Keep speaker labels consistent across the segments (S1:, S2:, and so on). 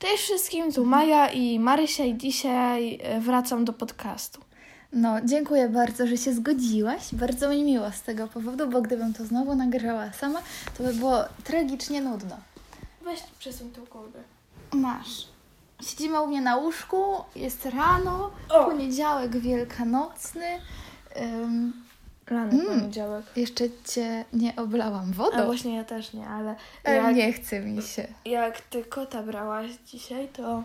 S1: Cześć wszystkim, tu Maja i Marysia i dzisiaj e, wracam do podcastu.
S2: No, dziękuję bardzo, że się zgodziłaś. Bardzo mi miło z tego powodu, bo gdybym to znowu nagrała sama, to by było tragicznie nudno.
S1: Weź przesuń tą kołdę.
S2: Masz. Siedzimy u mnie na łóżku, jest rano,
S1: O!
S2: poniedziałek wielkanocny. Ym,
S1: Rany
S2: Mm.
S1: poniedziałek.
S2: jeszcze cię nie oblałam
S1: A
S2: wodą.
S1: właśnie ja też nie, ale
S2: Ale
S1: jak,
S2: nie chce mi się.
S1: jak ty kota brałaś dzisiaj, to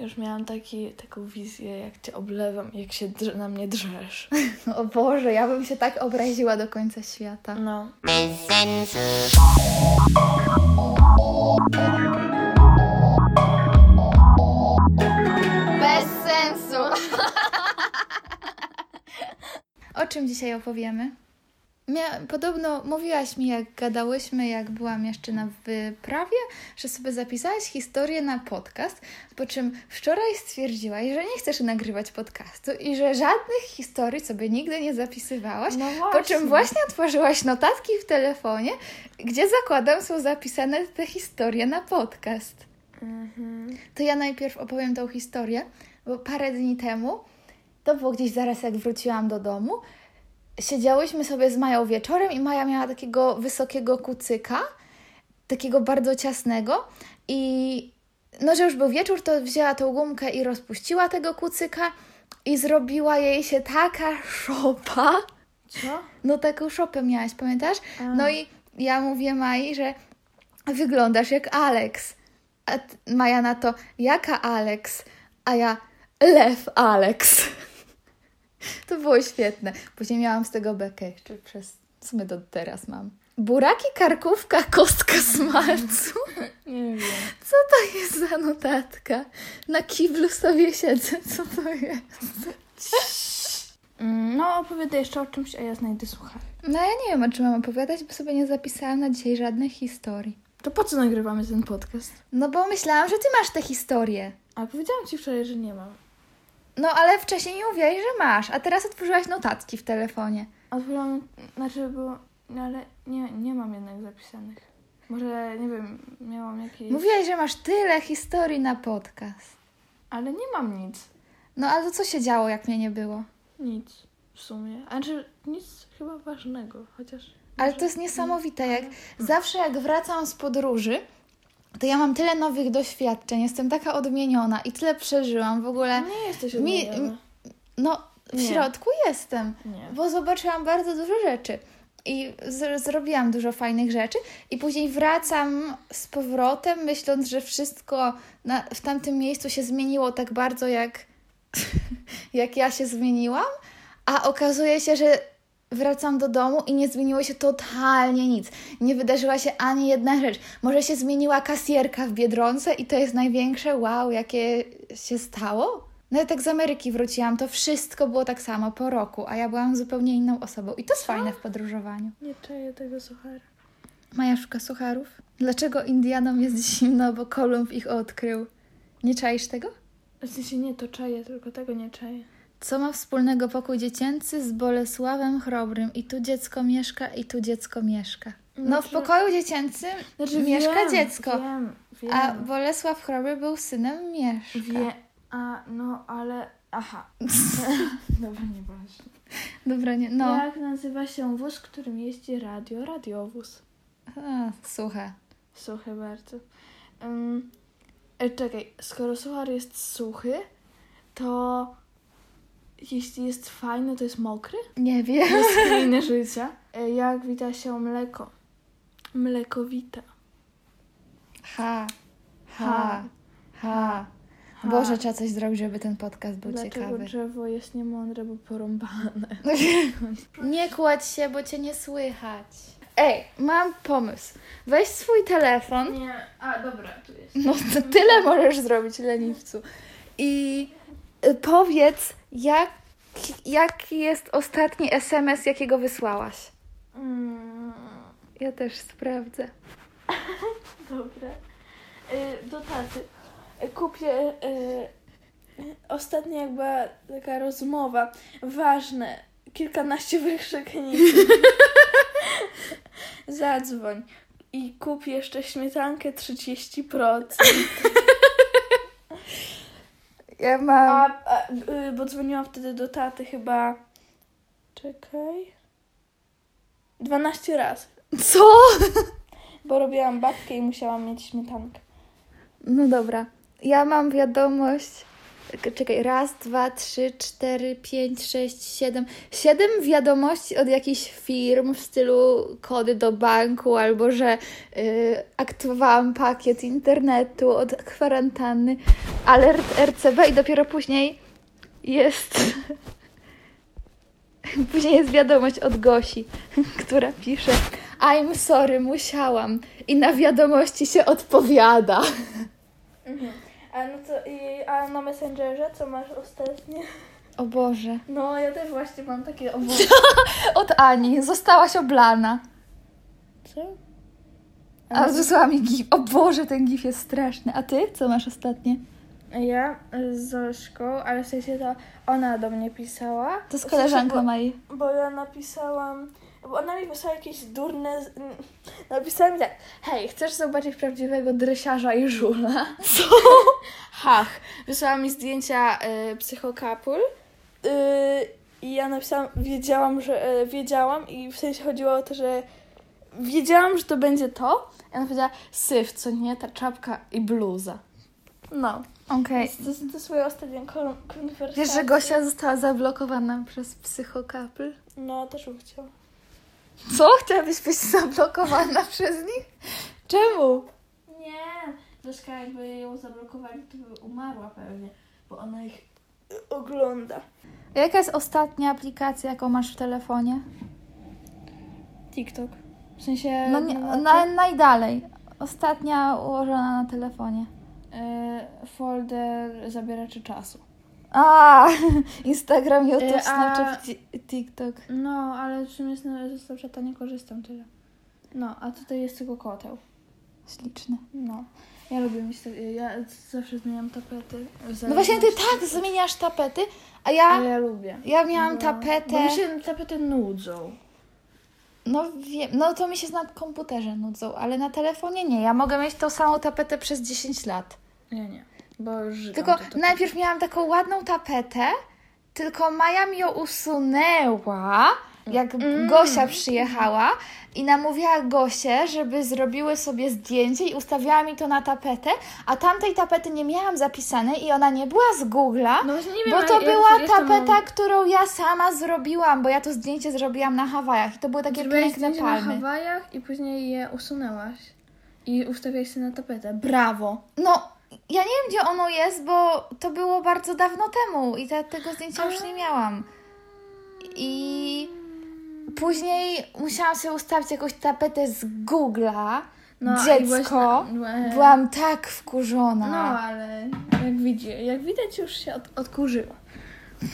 S1: już miałam taki, taką wizję, jak cię oblewam, jak się na mnie drzesz.
S2: O Boże, ja bym się tak obraziła do końca świata.
S1: No.
S2: O czym dzisiaj opowiemy? Mia- podobno mówiłaś mi, jak gadałyśmy, jak byłam jeszcze na wyprawie, że sobie zapisałaś historię na podcast, po czym wczoraj stwierdziłaś, że nie chcesz nagrywać podcastu i że żadnych historii sobie nigdy nie zapisywałaś.
S1: No
S2: Po czym właśnie otworzyłaś notatki w telefonie, gdzie zakładam są zapisane te historie na podcast.
S1: Mhm.
S2: To ja najpierw opowiem tą historię, bo parę dni temu, to było gdzieś zaraz jak wróciłam do domu, siedziałyśmy sobie z Mają wieczorem i Maja miała takiego wysokiego kucyka, takiego bardzo ciasnego i no, że już był wieczór, to wzięła tą gumkę i rozpuściła tego kucyka i zrobiła jej się taka szopa.
S1: Co?
S2: No taką szopę miałaś, pamiętasz?
S1: A.
S2: No i ja mówię Mai, że wyglądasz jak Alex. A Maja na to, jaka Alex? A ja, lew Alex. To było świetne. Później miałam z tego bekę jeszcze przez, w sumie do teraz mam. Buraki, karkówka, kostka smalcu.
S1: Nie wiem.
S2: Co to jest za notatka? Na kiblu sobie siedzę, co to jest?
S1: Mm, No, opowiadaj jeszcze o czymś, a ja znajdę słuchaj.
S2: No ja nie wiem, o czym mam opowiadać, bo sobie nie zapisałam na dzisiaj żadnych historii.
S1: To po co nagrywamy ten podcast?
S2: No bo myślałam, że ty masz te historie.
S1: A powiedziałam ci wczoraj, że nie mam.
S2: No ale wcześniej nie mówiłaś, że masz, a teraz otworzyłaś notatki w telefonie.
S1: Otworzyłam, znaczy było, no ale nie, nie mam jednak zapisanych. Może, nie wiem, miałam jakieś...
S2: Mówiłaś, że masz tyle historii na podcast.
S1: Ale nie mam nic.
S2: No ale to co się działo, jak mnie nie było?
S1: Nic w sumie. Znaczy, nic chyba ważnego, chociaż...
S2: Ale to jest niesamowite, jak zawsze jak wracam z podróży, to ja mam tyle nowych doświadczeń, jestem taka odmieniona i tyle przeżyłam w ogóle.
S1: Nie jesteś
S2: Mi-
S1: odmieniona.
S2: No, w
S1: Nie.
S2: środku jestem.
S1: Nie.
S2: bo zobaczyłam bardzo dużo rzeczy i z- zrobiłam dużo fajnych rzeczy i później wracam z powrotem, myśląc, że wszystko na, w tamtym miejscu się zmieniło tak bardzo, jak, jak ja się zmieniłam, a okazuje się, że wracam do domu i nie zmieniło się totalnie nic. Nie wydarzyła się ani jedna rzecz. Może się zmieniła kasjerka w Biedronce i to jest największe wow, jakie się stało? No i tak z Ameryki wróciłam, to wszystko było tak samo po roku, a ja byłam zupełnie inną osobą. I to jest fajne w podróżowaniu.
S1: Nie czaję tego suchara.
S2: Maja szuka sucharów. Dlaczego Indianom jest zimno, bo Kolumb ich odkrył? Nie czaisz tego?
S1: W sensie nie to czaję, tylko tego nie czaję.
S2: Co ma wspólnego pokój dziecięcy z Bolesławem Chrobrym? I tu dziecko mieszka, i tu dziecko mieszka. No w
S1: Znaczy-
S2: pokoju dziecięcym
S1: Znaczy,
S2: mieszka
S1: wiem,
S2: dziecko,
S1: Wiem, wiem.
S2: a Bolesław Chrobry był synem Mieszka.
S1: Wie, a no, ale... Aha. Dobra, nieważne.
S2: Dobra, nie, no.
S1: Jak nazywa się wóz, którym jeździ radio? Radiowóz.
S2: A, słuchaj.
S1: Suchy bardzo. Um, e, czekaj, skoro suchar jest suchy, to jeśli jest fajny, to jest mokry?
S2: Nie wiem.
S1: Jest krainy życia. E, Jak wita się mleko? Mlekowita.
S2: Ha, ha, ha.
S1: Ha.
S2: Boże, trzeba coś zrobić, żeby ten podcast był
S1: Dlaczego
S2: ciekawy.
S1: drzewo jest niemądre, bo porąbane?
S2: Nie kładź się, bo cię nie słychać. Ej, mam pomysł. Weź swój telefon.
S1: Nie, a dobra, tu jest.
S2: No to tyle możesz zrobić, leniwcu. I y, powiedz, jak, jaki jest ostatni SMS, jakiego wysłałaś.
S1: Mm,
S2: Ja też sprawdzę.
S1: dobra. E, do taty. Kupię... E, ostatnio jak była taka rozmowa, ważne, kilkanaście wykrzykników. Zadzwoń i kup jeszcze śmietankę 30%.
S2: Ja mam...
S1: A, a y, bo dzwoniłam wtedy do taty chyba. Czekaj. 12 razy.
S2: Co?
S1: Bo robiłam babkę i musiałam mieć śmietankę.
S2: No dobra. Ja mam wiadomość. Czekaj, raz, dwa, trzy, cztery, pięć, sześć, siedem. Siedem wiadomości od jakichś firm w stylu kody do banku, albo że y, aktywowałam pakiet internetu od kwarantanny, alert RCB i dopiero później jest. Później jest wiadomość od Gosi, która pisze: I'm sorry, musiałam. I na wiadomości się odpowiada.
S1: Mhm. A, no to, i, a na Messengerze co masz ostatnio?
S2: O Boże.
S1: No, ja też właśnie mam takie obo...
S2: Od Ani. Zostałaś oblana.
S1: Co?
S2: A wysłała mi gif. O Boże, ten gif jest straszny. A ty? Co masz ostatnie?
S1: Ja z Zośką, ale w sensie to ona do mnie pisała.
S2: To koleżanka
S1: bo-
S2: Mai.
S1: Bo ja napisałam, bo ona mi wysłała jakieś durne, z- napisała mi tak, hej, chcesz zobaczyć prawdziwego dresiarza i żula? Co? Hach. Wysłała mi zdjęcia y, psychokapul y, i ja napisałam, wiedziałam, że, y, wiedziałam i w sensie chodziło o to, że wiedziałam, że to będzie to. I ona powiedziała, syf, co nie, ta czapka i bluza. No.
S2: Okej.
S1: To jest to swoją ostatnią kon- konwersację.
S2: Wiesz, że Gosia została zablokowana przez psychokapl?
S1: No, też bym chciała.
S2: Co? Chciałabyś być zablokowana przez nich? Czemu?
S1: Nie, Zośka jakby ją zablokowali, to by umarła pewnie, bo ona ich ogląda.
S2: Jaka jest ostatnia aplikacja, jaką masz w telefonie?
S1: TikTok. W sensie...
S2: No nie,
S1: na,
S2: na, najdalej. Ostatnia ułożona na telefonie.
S1: y, folder zabieraczy czasu.
S2: A, Instagram, YouTube,
S1: a-
S2: Snapchat, Ti- TikTok.
S1: No, ale w sumie z Snapchata nie korzystam tyle. No, a tutaj jest tylko koteł.
S2: Śliczny.
S1: No. Ja lubię mieć tak, ja zawsze zmieniam tapety.
S2: No właśnie ty tak zmieniasz tapety, a ja,
S1: Ale ja lubię.
S2: ja miałam
S1: Bo-
S2: tapetę.
S1: Bo mi się tapety nudzą.
S2: No wiem, no to mi się na komputerze nudzą, ale na telefonie nie. Ja mogę mieć tą samą tapetę przez 10 lat.
S1: Ja nie, bo już żygam
S2: Tylko
S1: to tapety.
S2: najpierw miałam taką ładną tapetę, tylko Maja mi ją usunęła, jak
S1: Mm.
S2: Gosia przyjechała i namówiła Gosię, żeby zrobiły sobie zdjęcie i ustawiała mi to na tapetę, a tamtej tapety nie miałam zapisanej i ona nie była z Google'a,
S1: No wiem,
S2: bo to była tapeta,
S1: mam-
S2: którą ja sama zrobiłam, bo ja to zdjęcie zrobiłam na Hawajach i to były takie
S1: Zrobiłaś
S2: piękne
S1: zdjęcie na
S2: palmy.
S1: Hawajach i później je usunęłaś. I ustawiałaś się na tapetę. Brawo!
S2: No, ja nie wiem, gdzie ono jest, bo to było bardzo dawno temu i te, tego zdjęcia już nie miałam. I później musiałam sobie ustawić jakąś tapetę z Google'a.
S1: No,
S2: Dziecko.
S1: byłaś na-
S2: Byłam tak wkurzona.
S1: No, ale jak, widzi, jak widać już się od, odkurzyła.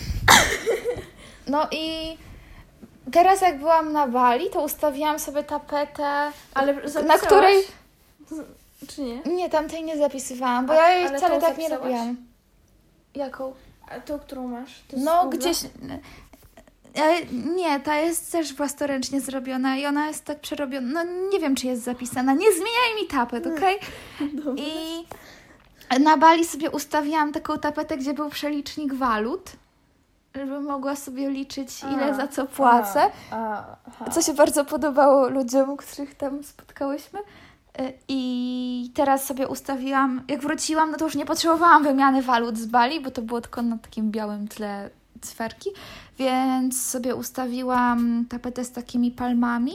S2: No i teraz jak byłam na Bali, to ustawiłam sobie tapetę,
S1: Ale
S2: na której...
S1: Czy nie?
S2: Nie, tamtej nie zapisywałam, bo
S1: A-
S2: ja jej
S1: ale
S2: wcale tak nie robiłam. Jaką?
S1: A tą, którą masz?
S2: No, gdzieś. E, Nie, ta jest też własnoręcznie zrobiona i ona jest tak przerobiona. No nie wiem, czy jest zapisana. Nie zmieniaj mi tapet, okej?
S1: Dobra.
S2: I na Bali sobie ustawiłam taką tapetę, gdzie był przelicznik walut, żeby mogła sobie liczyć, ile
S1: A,
S2: za co płacę.
S1: A, a.
S2: Co się bardzo podobało ludziom, których tam spotkałyśmy. Y, I teraz sobie ustawiłam, jak wróciłam, no to już nie potrzebowałam wymiany walut z Bali, bo to było tylko na takim białym tle cferki, więc sobie ustawiłam tapetę z takimi palmami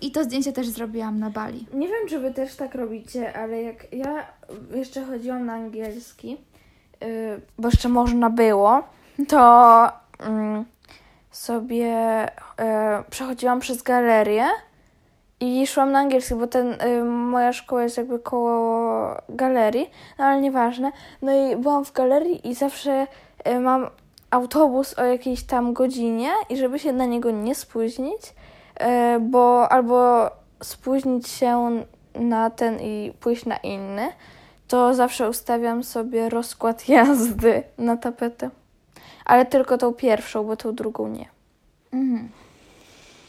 S2: i to zdjęcie też zrobiłam na Bali.
S1: Nie wiem, czy wy też tak robicie, ale jak ja jeszcze chodziłam na angielski, yy, bo jeszcze można było, to mm, sobie yy, przechodziłam przez galerię i szłam na angielski, bo ten, yy, moja szkoła jest jakby koło galerii, no ale nieważne. No i byłam w galerii i zawsze yy, mam autobus o jakiejś tam godzinie i żeby się na niego nie spóźnić, yy, bo albo spóźnić się na ten i pójść na inny, to zawsze ustawiam sobie rozkład jazdy na tapetę. Ale tylko tą pierwszą, bo tą drugą nie.
S2: Mhm.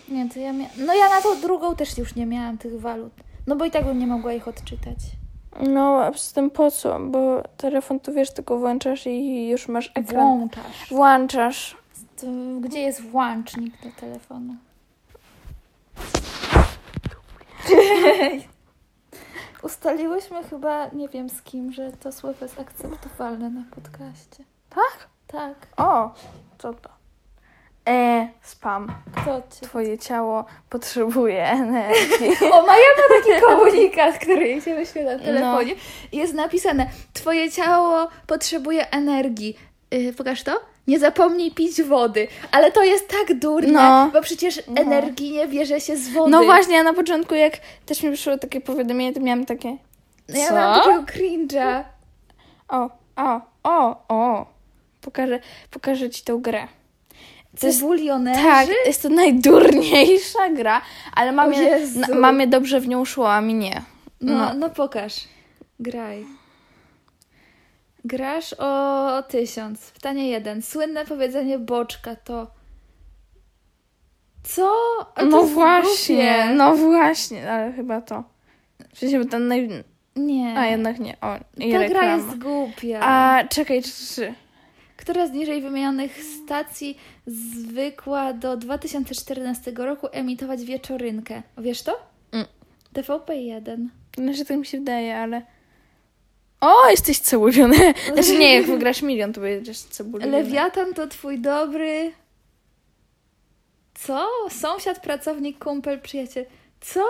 S2: Nie, to ja mia- No ja na tą drugą też już nie miałam tych walut. No bo i tak bym nie mogła ich odczytać.
S1: No, a z tym po co? Bo telefon to wiesz, tylko włączasz i już masz ekran.
S2: Włączasz.
S1: Włączasz.
S2: To gdzie jest włącznik do telefonu? Ustaliłyśmy chyba, nie wiem z kim, że to słowo jest akceptowalne na podcaście.
S1: Tak?
S2: Tak.
S1: O, co to? E, spam.
S2: Cię?
S1: Twoje ciało potrzebuje energii.
S2: O, Maja ma taki komunikat, który jej się wyświetla w telefonie. Jest napisane, twoje ciało potrzebuje energii. Yy, pokaż to? Nie zapomnij pić wody. Ale to jest tak durne,
S1: No.
S2: bo przecież
S1: No.
S2: energii nie bierze się z wody.
S1: No właśnie, ja na początku jak też mi przyszło takie powiadomienie, to miałam takie
S2: Ja
S1: Co?
S2: mam takiego cringe'a.
S1: o, o, o, o. Pokażę, pokażę ci tą grę.
S2: Cebulionerzy?
S1: tak, jest to najdurniejsza gra, ale mamie, na, mamie dobrze w nią szło, a mi nie.
S2: No,
S1: No.
S2: no pokaż. Graj. Grasz o tysiąc. Pytanie jeden. Słynne powiedzenie boczka to... Co? To
S1: No właśnie,
S2: głupie.
S1: no właśnie, ale chyba to. W sensie, ten naj...
S2: Nie.
S1: A jednak nie, o,
S2: Ta gra
S1: reklama.
S2: jest głupia.
S1: A czekaj, trzy.
S2: Która z niżej wymienionych stacji zwykła do 2014 roku emitować wieczorynkę? Wiesz to?
S1: Mm.
S2: TVP1.
S1: Znaczy, tak mi się wydaje, ale... O, jesteś cebuliony. Znaczy nie, jak wygrasz milion, to będziesz cebuliony.
S2: Lewiatan to twój dobry... Co? Sąsiad, pracownik, kumpel, przyjaciel. Co?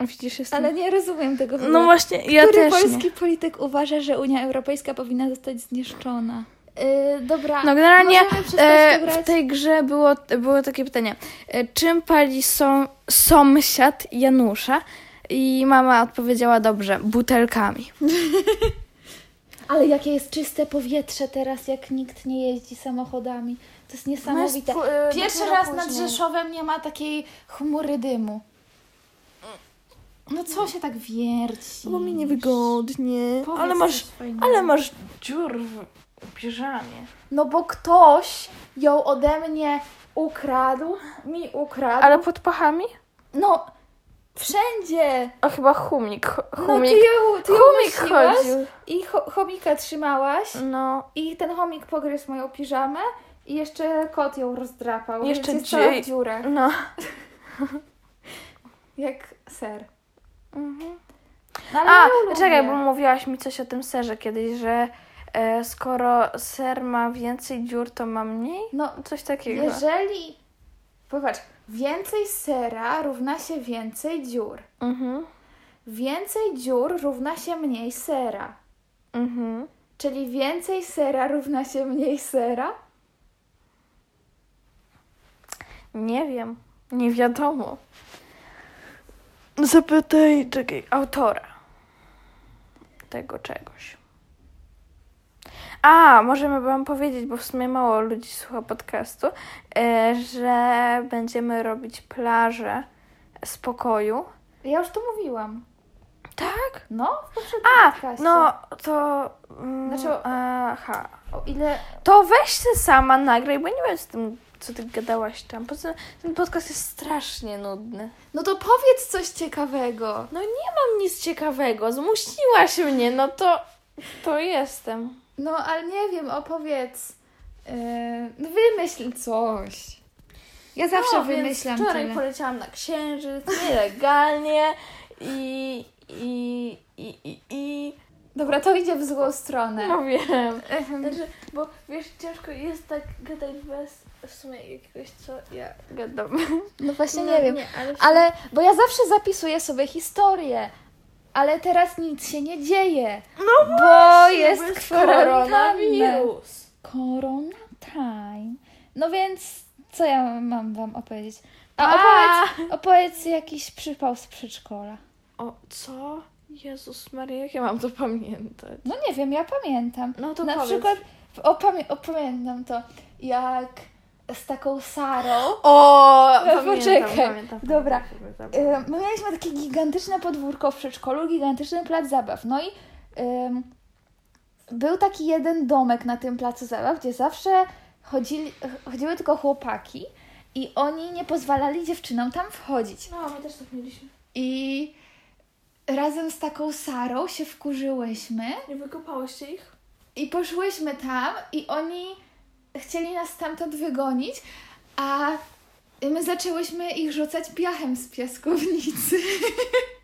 S1: Widzisz, jestem...
S2: Ale nie rozumiem tego.
S1: No właśnie, ja
S2: Który
S1: też
S2: polski
S1: nie.
S2: polityk uważa, że Unia Europejska powinna zostać zniszczona? Yy, dobra.
S1: No generalnie e, w tej grze było, było takie pytanie. E, czym pali są, sąsiad Janusza? I mama odpowiedziała dobrze, butelkami.
S2: Ale jakie jest czyste powietrze teraz, jak nikt nie jeździ samochodami. To jest niesamowite.
S1: No jest, e,
S2: Pierwszy raz nad. Rzeszowem nie ma takiej chmury dymu. No co się tak wierci?
S1: Bo mi niewygodnie.
S2: Powiedz
S1: Ale masz, ale masz dziur w piżamie.
S2: No bo ktoś ją ode mnie ukradł, mi ukradł.
S1: Ale pod pachami?
S2: No, wszędzie.
S1: O, chyba chumik. Ch-
S2: No
S1: Chumik,
S2: ty ją, ty ją
S1: chumik chodził.
S2: i cho- chomika trzymałaś
S1: No,
S2: i ten chomik pogryzł moją piżamę i jeszcze kot ją rozdrapał.
S1: Jeszcze
S2: więc jest cała w dziurach.
S1: no.
S2: Jak ser.
S1: Mhm.
S2: No, ale
S1: A, czekaj, bo mówiłaś mi coś o tym serze kiedyś, że e, skoro ser ma więcej dziur, to ma mniej?
S2: No,
S1: Coś takiego.
S2: jeżeli... Popatrz, więcej sera równa się więcej dziur.
S1: Mhm.
S2: Więcej dziur równa się mniej sera.
S1: Mhm.
S2: Czyli więcej sera równa się mniej sera?
S1: Nie wiem. Nie wiadomo. Zapytaj, czekaj, autora tego czegoś. A, możemy wam powiedzieć, bo w sumie mało ludzi słucha podcastu, e, że będziemy robić plażę spokoju.
S2: Ja już to mówiłam.
S1: Tak?
S2: No, w poprzednim
S1: A,
S2: podcaście.
S1: no to... Mm,
S2: Znaczy-
S1: aha.
S2: O ile...
S1: To weź się sama nagraj, bo nie wiem z tym, co ty gadałaś tam. Poza tym ten podcast jest strasznie nudny.
S2: No to powiedz coś ciekawego.
S1: No nie mam nic ciekawego, zmusiłaś mnie, no to... To jestem.
S2: No, ale nie wiem, opowiedz. Yy, no wymyśl coś. Ja zawsze
S1: no,
S2: wymyślam
S1: więc wczoraj
S2: tyle.
S1: poleciałam na księżyc, nielegalnie i... I... I... I... i
S2: Dobra, to idzie w złą stronę.
S1: no wiem. Znaczy, bo wiesz, ciężko jest tak gadać bez w sumie jakiegoś, co ja gadam.
S2: No właśnie
S1: No,
S2: nie wiem.
S1: ale...
S2: Ale, bo ja zawsze zapisuję sobie historię. Ale teraz nic się nie dzieje.
S1: No
S2: bo
S1: właśnie,
S2: jest
S1: bo jest
S2: koronawirus. Corona time. No więc, co ja mam wam opowiedzieć? A,
S1: A!
S2: opowiedz, opowiedz jakiś przypał z przedszkola.
S1: O, co? Jezus Maria, jak ja mam to pamiętać?
S2: No nie wiem, ja pamiętam.
S1: No to
S2: Na
S1: powiedz.
S2: przykład, opamię, opamiętam to, jak z taką Sarą
S1: O, pamiętam,
S2: poczekaj.
S1: pamiętam,
S2: Dobra.
S1: pamiętam.
S2: My mieliśmy takie gigantyczne podwórko w przedszkolu, gigantyczny plac zabaw. No i ym, był taki jeden domek na tym placu zabaw, gdzie zawsze chodzili, chodziły tylko chłopaki i oni nie pozwalali dziewczynom tam wchodzić.
S1: No, my też tak mieliśmy.
S2: I razem z taką Sarą się wkurzyłyśmy
S1: Nie wykopałyście ich?
S2: i poszłyśmy tam i oni chcieli nas stamtąd wygonić, a my zaczęłyśmy ich rzucać piachem z piaskownicy.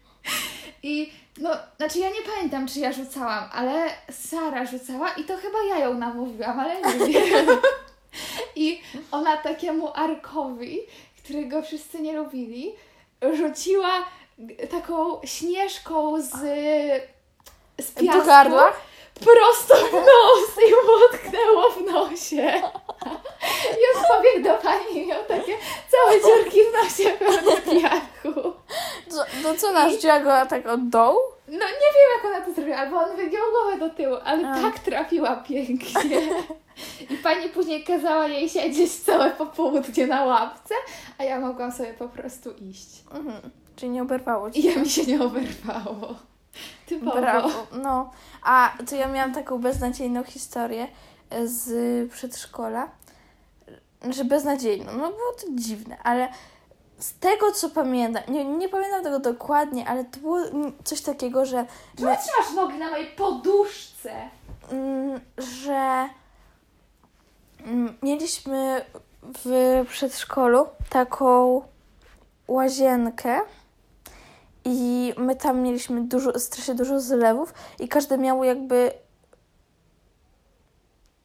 S2: I no, znaczy ja nie pamiętam, czy ja rzucałam, ale Sara rzucała i to chyba ja ją namówiłam, ale nie wiem. I ona takiemu Arkowi, którego wszyscy nie lubili, rzuciła taką śnieżką z, z piasku
S1: Do gardła?
S2: Prosto w nos i mu utknęło w nosie. On pobiegł do pani i miał takie całe dziurki w nosie pełne piachu.
S1: Co, no co nasz wzięła go tak od dołu?
S2: No nie wiem jak ona to zrobiła, albo on wygiął głowę do tyłu, ale
S1: A.
S2: tak trafiła pięknie. I pani później kazała jej siedzieć całe popołudnie na łapce, a ja mogłam sobie po prostu iść.
S1: Mhm. Czyli nie oberwało ci.
S2: I ja mi się nie oberwało. Typowo.
S1: Brawo. No, a to ja miałam taką beznadziejną historię z przedszkola. Że beznadziejną. No było to dziwne, ale z tego co pamiętam, nie, nie pamiętam tego dokładnie, ale to było coś takiego, że
S2: Czemu trzymasz nogi na mojej poduszce?
S1: mm, że mm, mieliśmy w przedszkolu taką łazienkę i my tam mieliśmy dużo, strasznie dużo zlewów i każdy miał jakby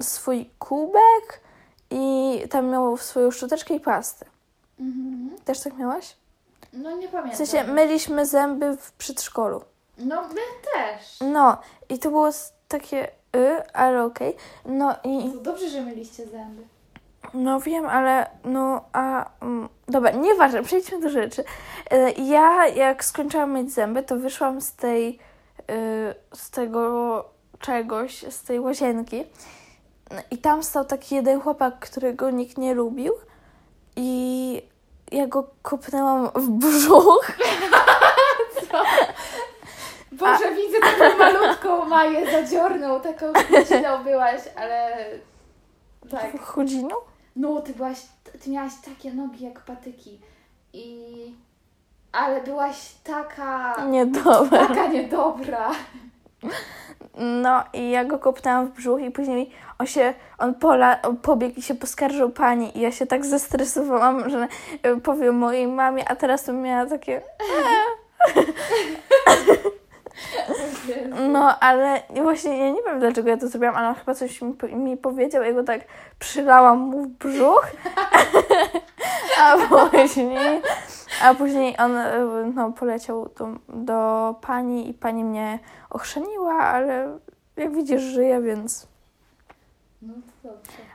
S1: swój kubek i tam miał swoją szczoteczkę i pastę.
S2: Mhm.
S1: Też tak miałaś?
S2: No nie pamiętam.
S1: W sensie myliśmy zęby w przedszkolu.
S2: No my też.
S1: No i to było takie y, ale okej. No i
S2: To dobrze, że myliście zęby.
S1: No wiem, ale no a mm, dobra, nieważne, przejdźmy do rzeczy. E, Ja jak skończyłam myć zęby, to wyszłam z tej y, z tego czegoś, z tej łazienki No i tam stał taki jeden chłopak, którego nikt nie lubił i ja go kopnęłam w brzuch.
S2: Boże, widzę taką malutką Maję zadziorną, taką chudziną byłaś, ale... Tak.
S1: Chudzinu?
S2: No, ty byłaś, ty miałaś takie nogi jak patyki i... Ale byłaś taka...
S1: Niedobre.
S2: Taka niedobra.
S1: No i ja go kopnęłam w brzuch i później on się, on pola, pobiegł i się poskarżył pani i ja się tak zestresowałam, że y, powiem mojej mamie, a teraz to miała takie, no ale właśnie ja nie wiem dlaczego ja to zrobiłam, ale on chyba coś mi, mi powiedział, ja go tak przylałam mu w brzuch, a później, a później on y, no, poleciał do, do pani i pani mnie ochrzeniła, ale jak widzisz żyję, więc...
S2: No.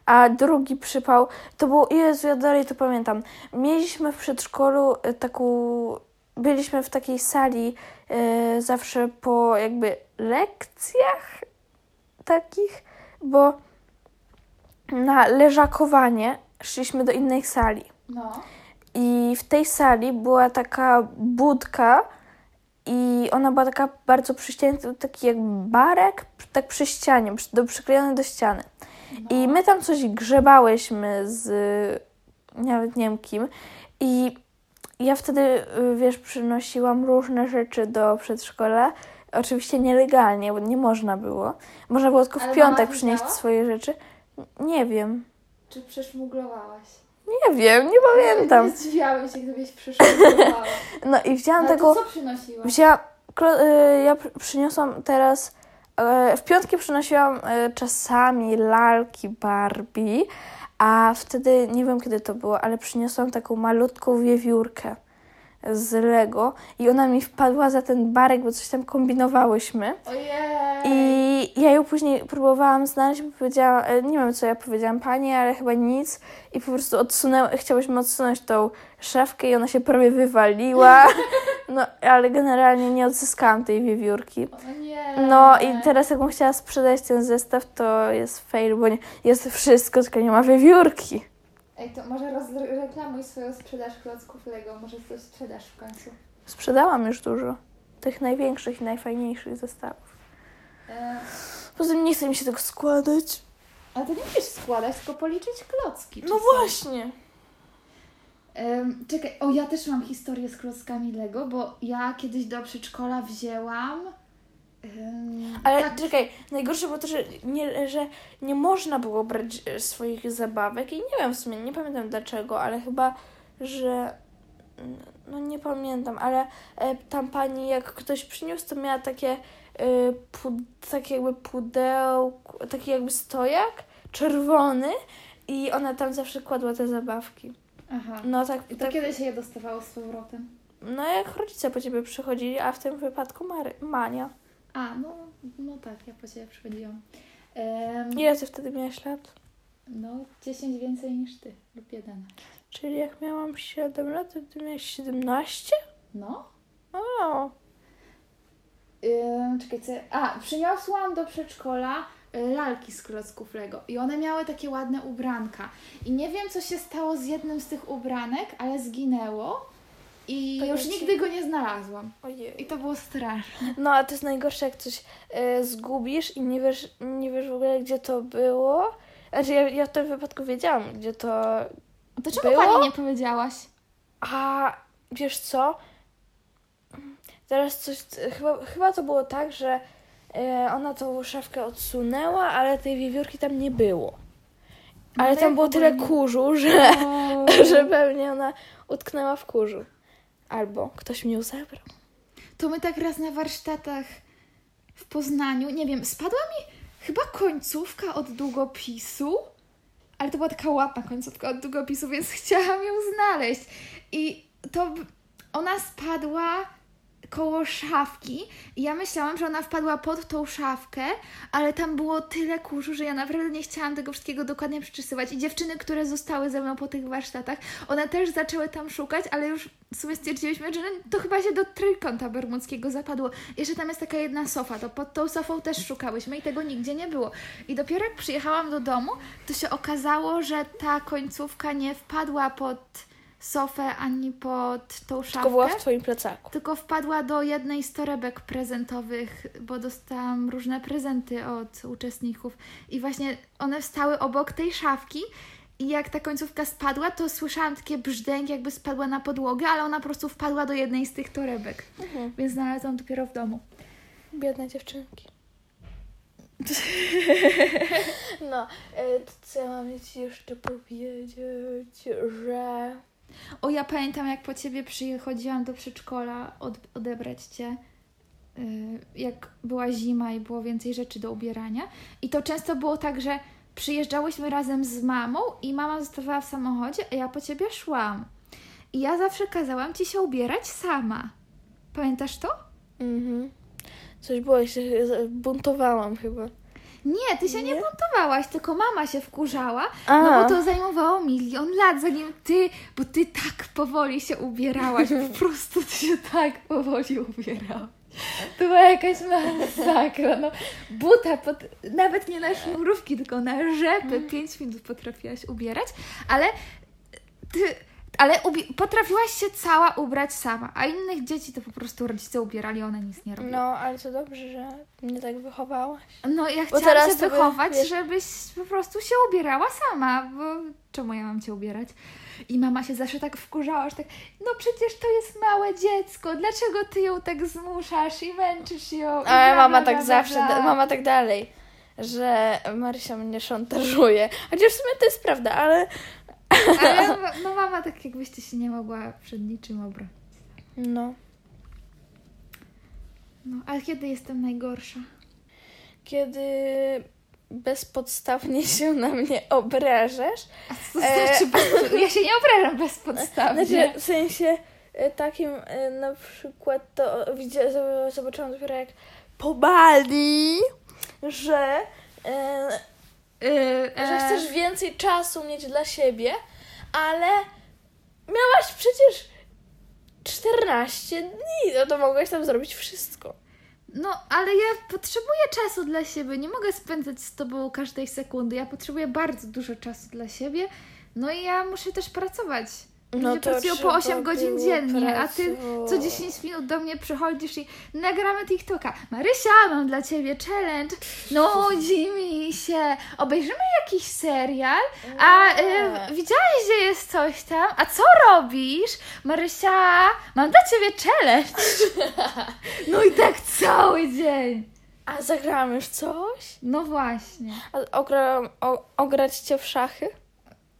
S1: A drugi przypał, to było, Jezu, ja dalej to pamiętam. Mieliśmy w przedszkolu y, taką, byliśmy w takiej sali y, zawsze po jakby lekcjach takich, bo na leżakowanie szliśmy do innej sali.
S2: No.
S1: I w tej sali była taka budka i ona była taka bardzo przy ścianie, to taki jak barek, tak przy ścianie, do, przyklejony do ściany. I my tam coś grzebałyśmy z nawet nie wiem kim i ja wtedy, y, wiesz, przynosiłam różne rzeczy do przedszkola. Oczywiście nielegalnie, bo nie można było. Można było tylko w
S2: Ale
S1: piątek
S2: widziała?
S1: przynieść swoje rzeczy. Nie wiem.
S2: Czy przeszmuglowałaś?
S1: Nie wiem, nie pamiętam.
S2: Nie zdziwiałabym się, gdybyś przeszmuglowała.
S1: No i wzięłam
S2: Ale
S1: taką...
S2: to co przynosiłaś?
S1: Wzięłam, y, ja pr- przyniosłam teraz, y, w piątki przynosiłam y, czasami lalki Barbie, a wtedy, nie wiem kiedy to było, ale przyniosłam taką malutką wiewiórkę z Lego i ona mi wpadła za ten barek, bo coś tam kombinowałyśmy.
S2: Ojej.
S1: I ja ją później próbowałam znaleźć, bo powiedziałam, e, nie wiem co ja powiedziałam pani, ale chyba nic. I po prostu odsunęła, chciałyśmy odsunąć tą szafkę i ona się prawie wywaliła. No, ale generalnie nie odzyskałam tej wiewiórki. No i teraz jakbym chciała sprzedać ten zestaw, to jest fail, bo nie, jest wszystko, tylko nie ma wiewiórki.
S2: Ej, to może rozreklamuj swoją sprzedaż klocków Lego, może coś sprzedasz w końcu.
S1: Sprzedałam już dużo. Tych największych i najfajniejszych zestawów.
S2: E,
S1: Poza tym nie chce mi się tego składać.
S2: ale to nie musisz składać, tylko policzyć klocki.
S1: No
S2: są.
S1: właśnie.
S2: Em, czekaj, o ja też mam historię z klockami Lego, bo ja kiedyś do przedszkola wzięłam. em,
S1: Ale
S2: tak,
S1: czekaj, najgorsze było to, że nie, że nie można było brać e, swoich zabawek i nie wiem w sumie, nie pamiętam dlaczego, ale chyba, że mm, no nie pamiętam, ale e, tam pani jak ktoś przyniósł, to miała takie e, takie jakby pudełko, taki jakby stojak czerwony i ona tam zawsze kładła te zabawki.
S2: Aha.
S1: No tak,
S2: I to
S1: tak
S2: kiedy się je dostawało z powrotem?
S1: no jak rodzice po ciebie przychodzili, a w tym wypadku Mary, Mania.
S2: A, no, no tak, ja po ciebie przychodziłam. Em,
S1: Ile ty wtedy miałaś lat?
S2: no, 10 więcej niż ty, lub 11.
S1: Czyli jak miałam 7 lat, to ty miałeś 17?
S2: No.
S1: O,
S2: Ym, czekaj, co... A, przyniosłam do przedszkola lalki z klocków Lego i one miały takie ładne ubranka. I nie wiem, co się stało z jednym z tych ubranek, ale zginęło i
S1: To
S2: już nigdy go nie znalazłam. I
S1: ojej.
S2: to było straszne.
S1: No, a to jest najgorsze, jak coś e, zgubisz i nie wiesz, nie wiesz w ogóle, gdzie to było. Znaczy, ja, ja w tym wypadku wiedziałam, gdzie to...
S2: To czemu
S1: Było?
S2: pani nie powiedziałaś?
S1: A, wiesz co? Teraz coś... Chyba, chyba to było tak, że e, ona tą szafkę odsunęła, ale tej wiewiórki tam nie było.
S2: No,
S1: Ale tam było tyle kurzu, że... że pewnie ona utknęła w kurzu. Albo ktoś mnie zabrał.
S2: To my tak raz na warsztatach w Poznaniu, nie wiem, spadła mi chyba końcówka od długopisu, ale to była taka ładna końcówka od długopisu, więc chciałam ją znaleźć. I to ona spadła koło szafki i ja myślałam, że ona wpadła pod tą szafkę, ale tam było tyle kurzu, że ja naprawdę nie chciałam tego wszystkiego dokładnie przeczesywać. I dziewczyny, które zostały ze mną po tych warsztatach, one też zaczęły tam szukać, ale już w sumie stwierdziliśmy, że to chyba się do trójkąta bermudzkiego zapadło. Jeszcze tam jest taka jedna sofa, to pod tą sofą też szukałyśmy i tego nigdzie nie było. I dopiero jak przyjechałam do domu, to się okazało, że ta końcówka nie wpadła pod sofę ani pod tą szafkę
S1: Tylko była w twoim plecaku.
S2: tylko wpadła do jednej z torebek prezentowych, bo dostałam różne prezenty od uczestników i właśnie one stały obok tej szafki i jak ta końcówka spadła, to słyszałam takie brzdęk, jakby spadła na podłogę, ale ona po prostu wpadła do jednej z tych torebek,
S1: Mhm.
S2: więc znalazłam dopiero w domu.
S1: Biedne dziewczynki. No, e, to co ja mam ci jeszcze powiedzieć, że...
S2: O, ja pamiętam, jak po ciebie przychodziłam do przedszkola od, odebrać cię, y, jak była zima i było więcej rzeczy do ubierania. I to często było tak, że przyjeżdżałyśmy razem z mamą i mama zostawała w samochodzie, a ja po ciebie szłam. I ja zawsze kazałam ci się ubierać sama. Pamiętasz to?
S1: Mhm. Coś było, się buntowałam chyba.
S2: Nie, ty się nie,
S1: Nie?
S2: buntowałaś, tylko mama się wkurzała,
S1: A.
S2: no bo to zajmowało milion lat, zanim ty, bo ty tak powoli się ubierałaś, po prostu ty się tak powoli ubierałaś. To była jakaś masakra, no. Buta, pod, nawet nie na sznurówki, tylko na rzepy, pięć minut potrafiłaś ubierać, ale ty, ale potrafiłaś się cała ubrać sama, a innych dzieci to po prostu rodzice ubierali, one nic nie robiły.
S1: No, ale to dobrze, że mnie tak wychowałaś.
S2: No ja chciałam
S1: teraz
S2: cię
S1: to by-
S2: wychować,
S1: wiesz-
S2: żebyś po prostu się ubierała sama, bo czemu ja mam cię ubierać? I mama się zawsze tak wkurzała, że tak, no przecież to jest małe dziecko, dlaczego ty ją tak zmuszasz i męczysz ją? I
S1: Ale
S2: bla,
S1: mama
S2: bla,
S1: tak
S2: bla,
S1: zawsze, mama tak dalej, że Marysia mnie szantażuje. Chociaż w sumie to jest prawda, ale...
S2: Ale no mama tak jakbyście się nie mogła przed niczym obronić.
S1: No.
S2: No, ale kiedy jestem najgorsza?
S1: Kiedy bezpodstawnie się na mnie obrażasz,
S2: A co
S1: E,
S2: znaczy bez... Ja się nie obrażam bezpodstawnie.
S1: Znaczy, w sensie e, takim e, na przykład to zo- zobaczyłam dopiero jak po Bali, że, e,
S2: Y,
S1: że
S2: e,
S1: chcesz więcej czasu mieć dla siebie, ale miałaś przecież 14 dni, no to mogłaś tam zrobić wszystko.
S2: No, ale ja potrzebuję czasu dla siebie. Nie mogę spędzać z tobą każdej sekundy. Ja potrzebuję bardzo dużo czasu dla siebie. No i ja muszę też pracować
S1: No to
S2: pracują po
S1: trzeba
S2: 8 godzin dziennie, a ty co
S1: pracować.
S2: 10 minut do mnie przychodzisz i nagramy TikToka. Marysia, mam dla ciebie challenge. Nudzi mi się. Obejrzymy jakiś serial. A y, widziałeś, że jest coś tam? A co robisz? Marysia, mam dla ciebie challenge. No i tak cały dzień.
S1: A zagrałam już coś?
S2: No właśnie.
S1: A ogram, o, ograć cię w szachy?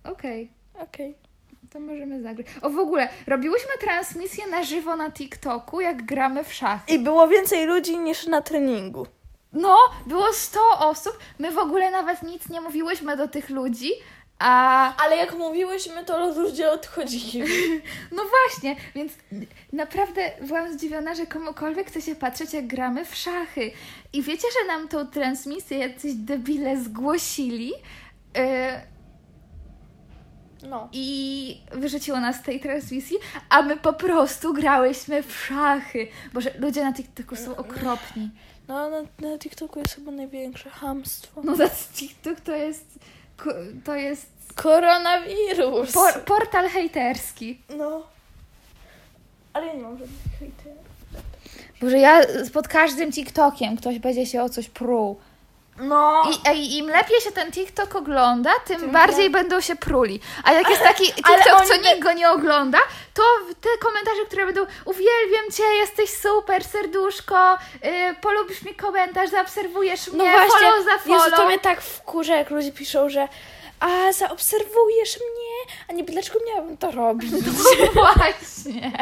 S2: Okej.
S1: Okej.
S2: To możemy zagrać. O w ogóle, robiłyśmy transmisję na żywo na TikToku, jak gramy w szachy.
S1: I było więcej ludzi niż na treningu.
S2: No, było 100 osób. My w ogóle nawet nic nie mówiłyśmy do tych ludzi, a
S1: Ale jak mówiłyśmy, to ludzie odchodzili.
S2: no właśnie, więc naprawdę byłam zdziwiona, że komukolwiek chce się patrzeć, jak gramy w szachy. I wiecie, że nam tą transmisję jacyś debile zgłosili yy,
S1: No.
S2: i wyrzuciło nas z tej transmisji, a my po prostu grałyśmy w szachy. Boże, ludzie na TikToku są okropni.
S1: No, na, na TikToku jest chyba największe hamstwo.
S2: No za TikTok to jest, to jest
S1: Koronawirus.
S2: por, portal hejterski.
S1: No. Ale ja nie mam żadnych hejterów.
S2: Boże, ja pod każdym TikTokiem ktoś będzie się o coś pruł.
S1: No.
S2: I, ej, im lepiej się ten TikTok ogląda, tym,
S1: Tym
S2: bardziej będą się pruli. A jak jest taki TikTok, co nikt go nie ogląda, to te komentarze, które będą uwielbiam Cię, jesteś super, serduszko, yy, polubisz mi komentarz, zaobserwujesz mnie,
S1: No właśnie,
S2: follow za
S1: Jezu,
S2: follow.
S1: to mnie tak wkurza, jak ludzie piszą, że a zaobserwujesz mnie, a nie dlaczego miałabym to robić.
S2: Właśnie.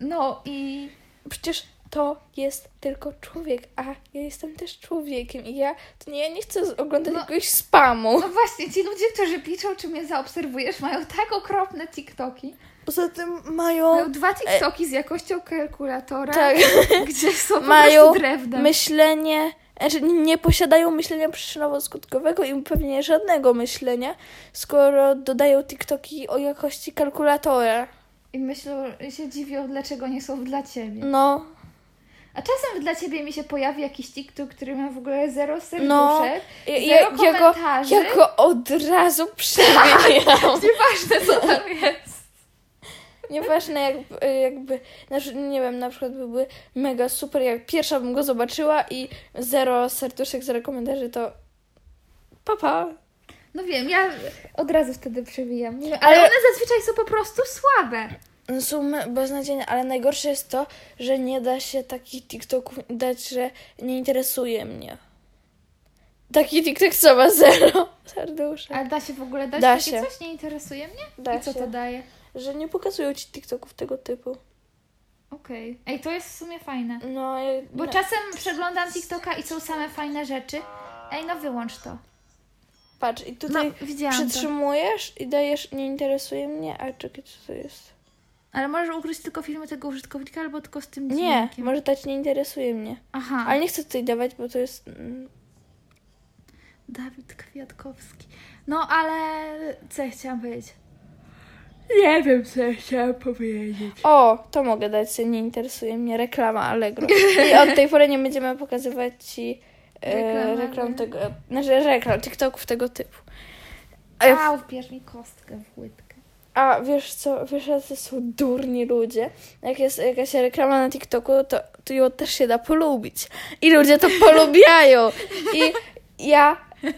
S2: No i
S1: Przecież to jest tylko człowiek, a ja jestem też człowiekiem i ja, to nie, ja nie chcę oglądać
S2: No.
S1: jakiegoś spamu.
S2: no właśnie, ci ludzie, którzy piszą, czy mnie zaobserwujesz, mają tak okropne TikToki.
S1: Poza tym mają,
S2: Mają dwa TikToki z jakością kalkulatora,
S1: tak,
S2: gdzie są po
S1: Mają
S2: drewnem.
S1: myślenie, znaczy nie posiadają myślenia przyczynowo-skutkowego i pewnie żadnego myślenia, skoro dodają TikToki o jakości kalkulatora.
S2: I myślą, się dziwią, dlaczego nie są dla ciebie.
S1: No,
S2: A czasem dla ciebie mi się pojawi jakiś TikTok, który ma w ogóle zero serduszek,
S1: No, ja,
S2: zero
S1: ja,
S2: komentarzy.
S1: ja go od razu przemieniam.
S2: Nieważne, co tam jest.
S1: Nieważne jakby, jakby, znaczy nie wiem, na przykład by były mega super, jak pierwsza bym go zobaczyła i zero serduszek, zero komentarzy, to papa.
S2: No wiem, ja od razu wtedy przewijam.
S1: Ale-
S2: ale one zazwyczaj są po prostu słabe.
S1: Są beznadziejne, ale najgorsze jest to, że nie da się takich TikToków dać, że nie interesuje mnie. Taki TikTok co ma zero serduszek.
S2: A da się w ogóle dać
S1: Da
S2: takie
S1: się.
S2: coś? Nie interesuje mnie?
S1: Da
S2: I co
S1: się.
S2: to daje?
S1: Że nie pokazują ci TikToków tego typu.
S2: Okej. Ej, to jest w sumie fajne.
S1: No, ja,
S2: Bo
S1: no.
S2: czasem przeglądam TikToka i są same fajne rzeczy. Ej, no wyłącz to.
S1: patrz, i
S2: No,
S1: tutaj
S2: to.
S1: przytrzymujesz i dajesz nie interesuje mnie, a czekaj, co to jest?
S2: Ale możesz ukryć tylko filmy tego użytkownika albo tylko z tym
S1: Nie,
S2: dźwiękiem.
S1: może dać nie interesuje mnie.
S2: Aha.
S1: Ale nie chcę tutaj dawać, bo to jest. mm,
S2: Dawid Kwiatkowski. No, ale co ja chciałam powiedzieć? Nie wiem, co ja chciałam powiedzieć.
S1: O, to mogę dać, nie interesuje mnie reklama Allegro. I od tej pory nie będziemy pokazywać ci e, reklam tego. Znaczy reklam, TikToków tego typu. E,
S2: A, wbierz mi kostkę w łydkę.
S1: A wiesz co, wiesz, jacy są durni ludzie. Jak jest jakaś reklama na TikToku, to, to ją też się da polubić. I ludzie to polubiają. I ja.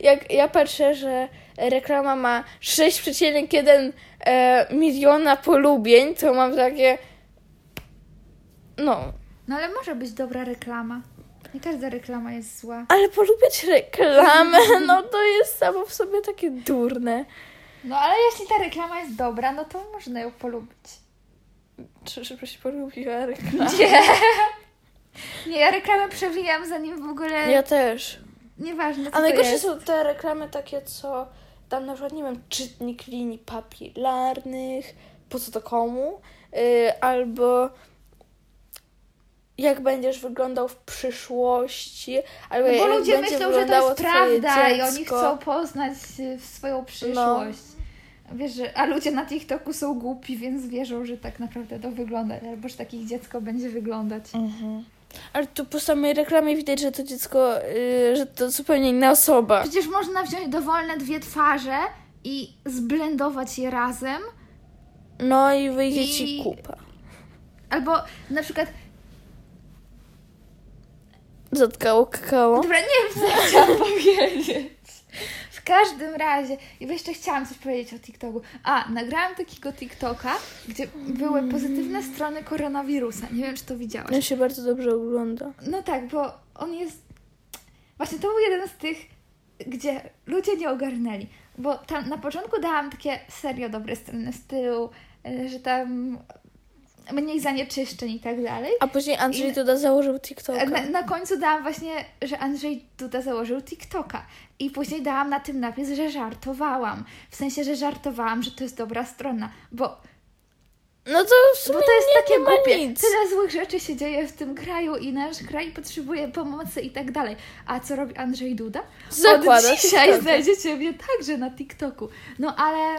S1: jak ja patrzę, że reklama ma 6,1 e, miliona polubień, to mam takie. No.
S2: No, ale może być dobra reklama. Nie każda reklama jest zła.
S1: Ale polubiać reklamę, no to jest samo w sobie takie durne.
S2: No, ale jeśli ta reklama jest dobra, no to można ją polubić.
S1: Czy żebyś polubiła reklamę?
S2: Nie. Nie, ja reklamę przewijam, zanim w ogóle...
S1: Ja też.
S2: Nieważne, co
S1: A najgorsze
S2: jest.
S1: są te reklamy takie, co tam na przykład, nie wiem, czytnik linii papilarnych, po co to komu, yy, albo jak będziesz wyglądał w przyszłości, albo
S2: No bo
S1: jak
S2: ludzie
S1: będzie
S2: myślą, że to jest prawda i oni chcą poznać y, swoją przyszłość. Wiesz, że, a ludzie na TikToku są głupi, więc wierzą, że tak naprawdę to wygląda, albo że takich dziecko będzie wyglądać.
S1: Mhm. Ale tu po samej reklamie widać, że to dziecko, yy, że to zupełnie inna osoba.
S2: Przecież można wziąć dowolne dwie twarze i zblendować je razem.
S1: No i wyjdzie
S2: I-
S1: ci kupa.
S2: Albo na przykład
S1: Zatkało kakao.
S2: Dobra, nie wiem, co chciałam powiedzieć. W każdym razie, i jeszcze chciałam coś powiedzieć o TikToku. A, nagrałam takiego TikToka, gdzie były pozytywne strony koronawirusa. Nie wiem, czy to widziałaś.
S1: On się bardzo dobrze ogląda.
S2: No tak, bo on jest. Właśnie to był jeden z tych, gdzie ludzie nie ogarnęli. Bo tam na początku dałam takie serio dobre strony w stylu, y, że tam mniej zanieczyszczeń i tak dalej.
S1: A później Andrzej
S2: I-
S1: Duda założył TikToka.
S2: Na, na końcu dałam właśnie, że Andrzej Duda założył TikToka. I później dałam na tym napis, że żartowałam. W sensie, że żartowałam, że to jest dobra strona. Bo,
S1: No to w sumie
S2: bo to jest
S1: nie,
S2: takie
S1: nie
S2: głupie.
S1: nic.
S2: Tyle złych rzeczy się dzieje w tym kraju i nasz kraj potrzebuje pomocy i tak dalej. A co robi Andrzej Duda?
S1: Zakłada
S2: Od dzisiaj
S1: TikToka.
S2: znajdziecie mnie także na TikToku. No ale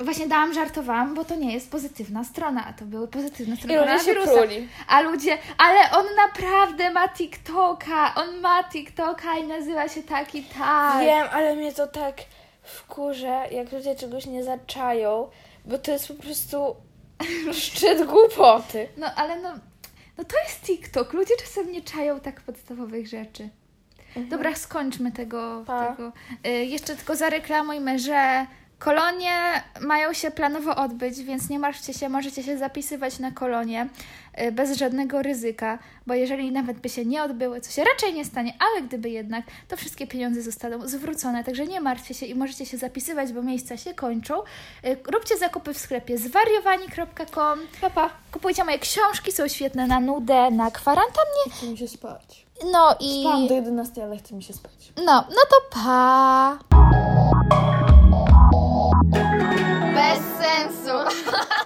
S2: właśnie dałam, żartowałam, bo to nie jest pozytywna strona, a to były pozytywne strony
S1: I ludzie się pruli.
S2: A ludzie, ale on naprawdę ma TikToka, on ma TikToka i nazywa się tak i tak.
S1: Wiem, ale mnie to tak wkurza, jak ludzie czegoś nie zaczają, bo to jest po prostu szczyt głupoty.
S2: No ale no, no to jest TikTok, ludzie czasem nie czają tak podstawowych rzeczy. Dobra, skończmy tego.
S1: Pa.
S2: tego. Y, jeszcze tylko zareklamujmy, że kolonie mają się planowo odbyć, więc nie martwcie się, możecie się zapisywać na kolonie y, bez żadnego ryzyka, bo jeżeli nawet by się nie odbyły, co się raczej nie stanie, ale gdyby jednak, to wszystkie pieniądze zostaną zwrócone, także nie martwcie się i możecie się zapisywać, bo miejsca się kończą. Y, Róbcie zakupy w sklepie zwariowani.com.
S1: Papa.
S2: Kupujcie moje książki, są świetne na nudę, na kwarantannie.
S3: Chce mi się spać.
S2: No i.
S3: Spałam do 11, ale chce mi się spać.
S2: No, no to pa! Best senso.